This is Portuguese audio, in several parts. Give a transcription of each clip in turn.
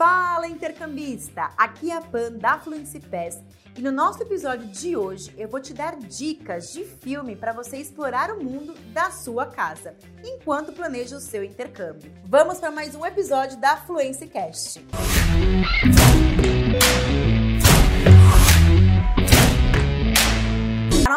Fala intercambista! Aqui é a Pan da Fluency Pass e no nosso episódio de hoje eu vou te dar dicas de filme para você explorar o mundo da sua casa enquanto planeja o seu intercâmbio. Vamos para mais um episódio da Fluency Cast. A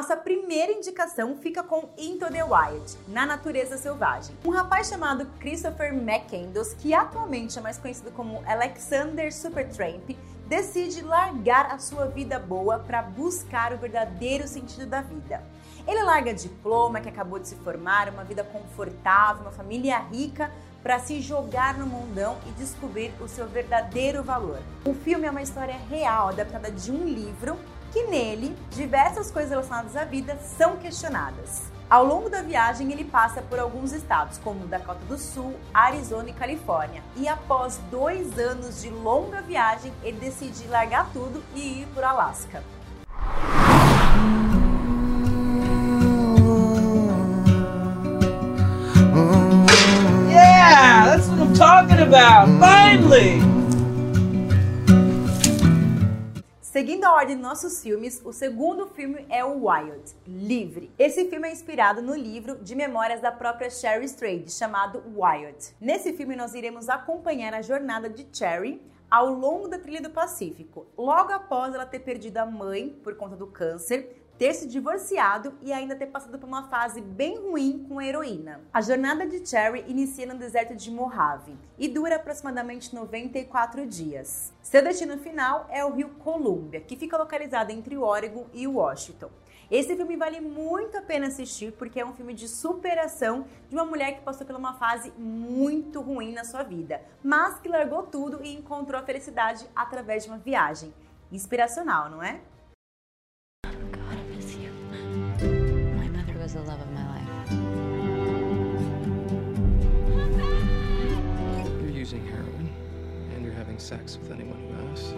nossa primeira indicação fica com Into the Wild, na natureza selvagem. Um rapaz chamado Christopher McCandles, que atualmente é mais conhecido como Alexander Supertramp, decide largar a sua vida boa para buscar o verdadeiro sentido da vida. Ele larga diploma que acabou de se formar, uma vida confortável, uma família rica, para se jogar no mundão e descobrir o seu verdadeiro valor. O filme é uma história real adaptada de um livro que nele diversas coisas relacionadas à vida são questionadas. Ao longo da viagem, ele passa por alguns estados, como Dakota do Sul, Arizona e Califórnia. E após dois anos de longa viagem, ele decide largar tudo e ir para o Alasca. Finally. Seguindo a ordem de nossos filmes, o segundo filme é o Wild, Livre. Esse filme é inspirado no livro de memórias da própria Sherry Strayed, chamado Wild. Nesse filme nós iremos acompanhar a jornada de Cherry ao longo da trilha do Pacífico, logo após ela ter perdido a mãe por conta do câncer, ter se divorciado e ainda ter passado por uma fase bem ruim com a heroína. A jornada de Cherry inicia no deserto de Mojave e dura aproximadamente 94 dias. Seu destino final é o rio Columbia, que fica localizado entre o Oregon e o Washington. Esse filme vale muito a pena assistir porque é um filme de superação de uma mulher que passou por uma fase muito ruim na sua vida, mas que largou tudo e encontrou a felicidade através de uma viagem. Inspiracional, não é? Was the love of my life. You're using heroin and you're having sex with anyone who asks.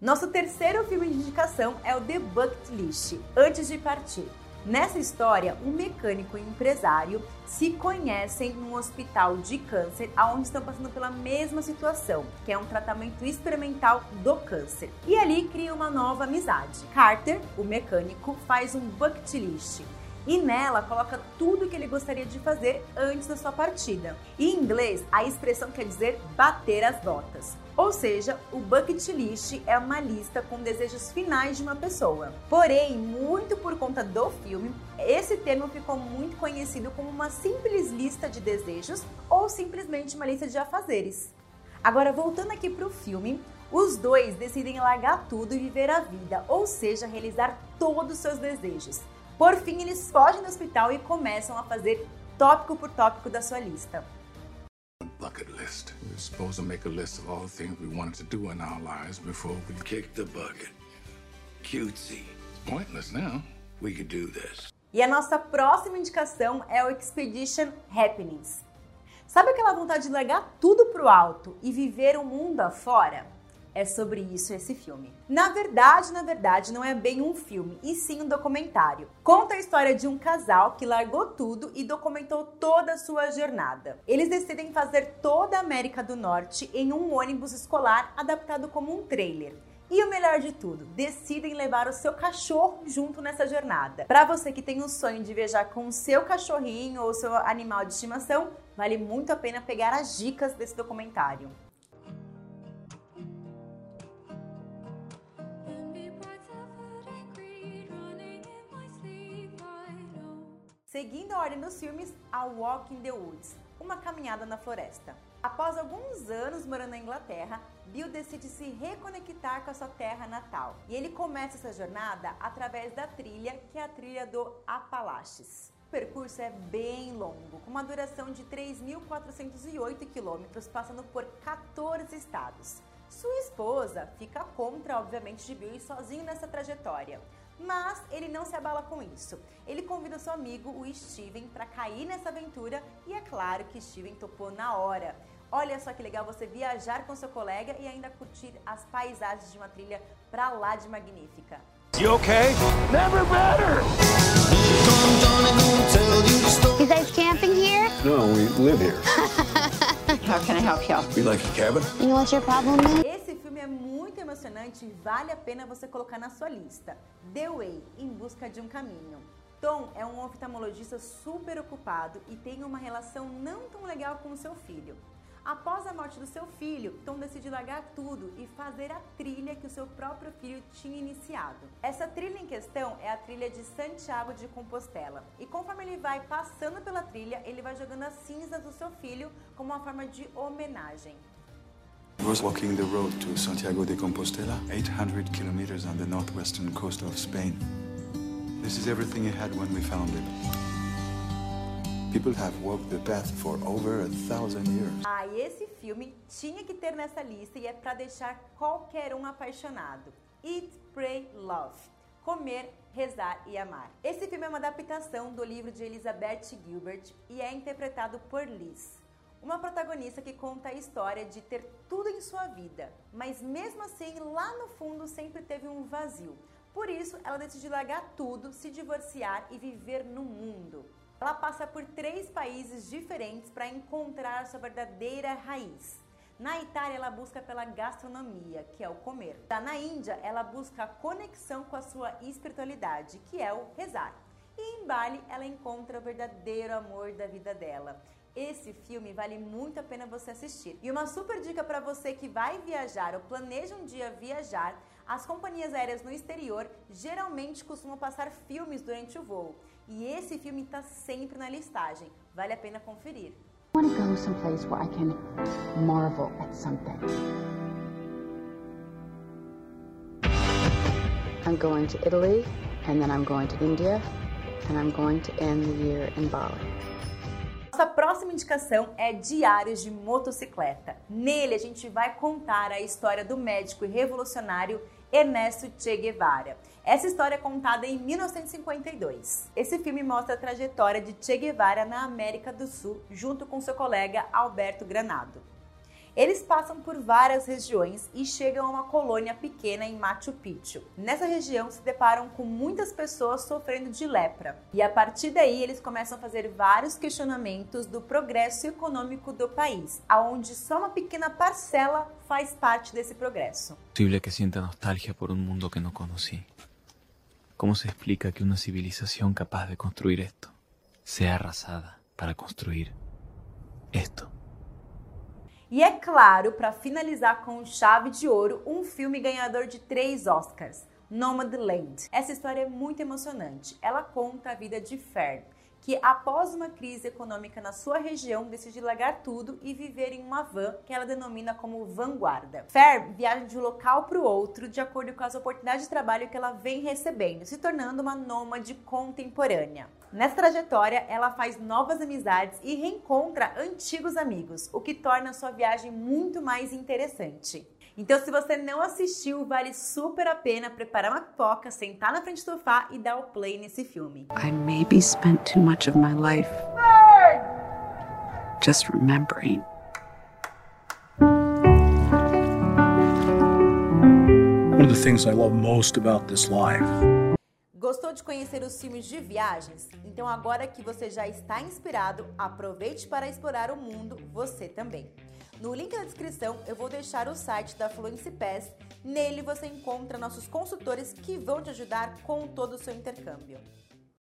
Nosso terceiro filme de indicação é o The Bucket List, Antes de Partir. Nessa história, um mecânico e um empresário se conhecem num hospital de câncer, aonde estão passando pela mesma situação, que é um tratamento experimental do câncer. E ali cria uma nova amizade. Carter, o mecânico, faz um bucket list e nela coloca tudo que ele gostaria de fazer antes da sua partida. Em inglês, a expressão quer dizer bater as botas. Ou seja, o bucket list é uma lista com desejos finais de uma pessoa. Porém, muito por conta do filme, esse termo ficou muito conhecido como uma simples lista de desejos ou simplesmente uma lista de afazeres. Agora, voltando aqui para o filme, os dois decidem largar tudo e viver a vida, ou seja, realizar todos os seus desejos. Por fim, eles fogem do hospital e começam a fazer tópico por tópico da sua lista bucket list. We're supposed to make a list of all the things we wanted to do in our lives before we kick the bucket. Cutesy. It's pointless now. We could do this. E a nossa próxima indicação é o Expedition Happenings. Sabe aquela vontade de largar tudo pro alto e viver o mundo afora? É sobre isso esse filme. Na verdade, na verdade, não é bem um filme, e sim um documentário. Conta a história de um casal que largou tudo e documentou toda a sua jornada. Eles decidem fazer toda a América do Norte em um ônibus escolar adaptado como um trailer. E o melhor de tudo, decidem levar o seu cachorro junto nessa jornada. Para você que tem o sonho de viajar com o seu cachorrinho ou seu animal de estimação, vale muito a pena pegar as dicas desse documentário. Seguindo a ordem dos filmes, A Walk in the Woods, uma caminhada na floresta. Após alguns anos morando na Inglaterra, Bill decide se reconectar com a sua terra natal. E ele começa essa jornada através da trilha, que é a trilha do Apalaches. O percurso é bem longo, com uma duração de 3.408 quilômetros, passando por 14 estados. Sua esposa fica contra, obviamente, de Bill ir sozinho nessa trajetória. Mas ele não se abala com isso. Ele convida seu amigo, o Steven, para cair nessa aventura e é claro que Steven topou na hora. Olha só que legal você viajar com seu colega e ainda curtir as paisagens de uma trilha pra lá de magnífica. You okay? Never better. You guys camping here? No, we live here. How can I help you? We like a cabin? You know what your problem is? Esse filme é muito emocionante e vale a pena você colocar na sua lista. The Way, Em Busca de um Caminho. Tom é um oftalmologista super ocupado e tem uma relação não tão legal com o seu filho. Após a morte do seu filho, Tom decide largar tudo e fazer a trilha que o seu próprio filho tinha iniciado. Essa trilha em questão é a trilha de Santiago de Compostela. E conforme ele vai passando pela trilha, ele vai jogando as cinzas do seu filho como uma forma de homenagem. I was walking the road to Santiago de Compostela, 800 kilometers on the northwestern coast of Spain. This is everything it had when we found it. People have walked the path for over a thousand years. Ah, esse filme tinha que ter nessa lista e é para deixar qualquer um apaixonado. Eat, Pray, Love. Comer, rezar e amar. Esse filme é uma adaptação do livro de Elizabeth Gilbert e é interpretado por Liz, uma protagonista que conta a história de ter tudo em sua vida, mas mesmo assim, lá no fundo sempre teve um vazio. Por isso, ela decidiu largar tudo, se divorciar e viver no mundo. Ela passa por três países diferentes para encontrar sua verdadeira raiz. Na Itália, ela busca pela gastronomia, que é o comer. Na Índia, ela busca a conexão com a sua espiritualidade, que é o rezar. E em Bali, ela encontra o verdadeiro amor da vida dela. Esse filme vale muito a pena você assistir. E uma super dica para você que vai viajar ou planeja um dia viajar, as companhias aéreas no exterior geralmente costumam passar filmes durante o voo. E esse filme está sempre na listagem. Vale a pena conferir. I'm going to Italy, and then I'm going to India, and I'm going to end the year in Bali. Nossa próxima indicação é Diários de Motocicleta. Nele a gente vai contar a história do médico e revolucionário Ernesto Che Guevara. Essa história é contada em 1952. Esse filme mostra a trajetória de Che Guevara na América do Sul, junto com seu colega Alberto Granado. Eles passam por várias regiões e chegam a uma colônia pequena em Machu Picchu. Nessa região se deparam com muitas pessoas sofrendo de lepra. E a partir daí eles começam a fazer vários questionamentos do progresso econômico do país, aonde só uma pequena parcela faz parte desse progresso. Posible que sienta nostalgia por un mundo que no conocí. ¿Cómo se explica que una civilización capaz de construir esto sea arrasada para construir esto? E é claro, para finalizar com chave de ouro, um filme ganhador de três Oscars, Nomadland. Essa história é muito emocionante. Ela conta a vida de Fern, que após uma crise econômica na sua região, decide largar tudo e viver em uma van que ela denomina como vanguarda. Fer viaja de um local para o outro de acordo com as oportunidades de trabalho que ela vem recebendo, se tornando uma nômade contemporânea. Nessa trajetória, ela faz novas amizades e reencontra antigos amigos, o que torna sua viagem muito mais interessante. Então, se você não assistiu, vale super a pena preparar uma pipoca, sentar na frente do sofá e dar o play nesse filme. I maybe spent too much of my life just remembering. One of the things I love most about this life Gostou de conhecer os filmes de viagens? Então, agora que você já está inspirado, aproveite para explorar o mundo você também. No link na descrição eu vou deixar o site da Fluency Pass. Nele você encontra nossos consultores que vão te ajudar com todo o seu intercâmbio.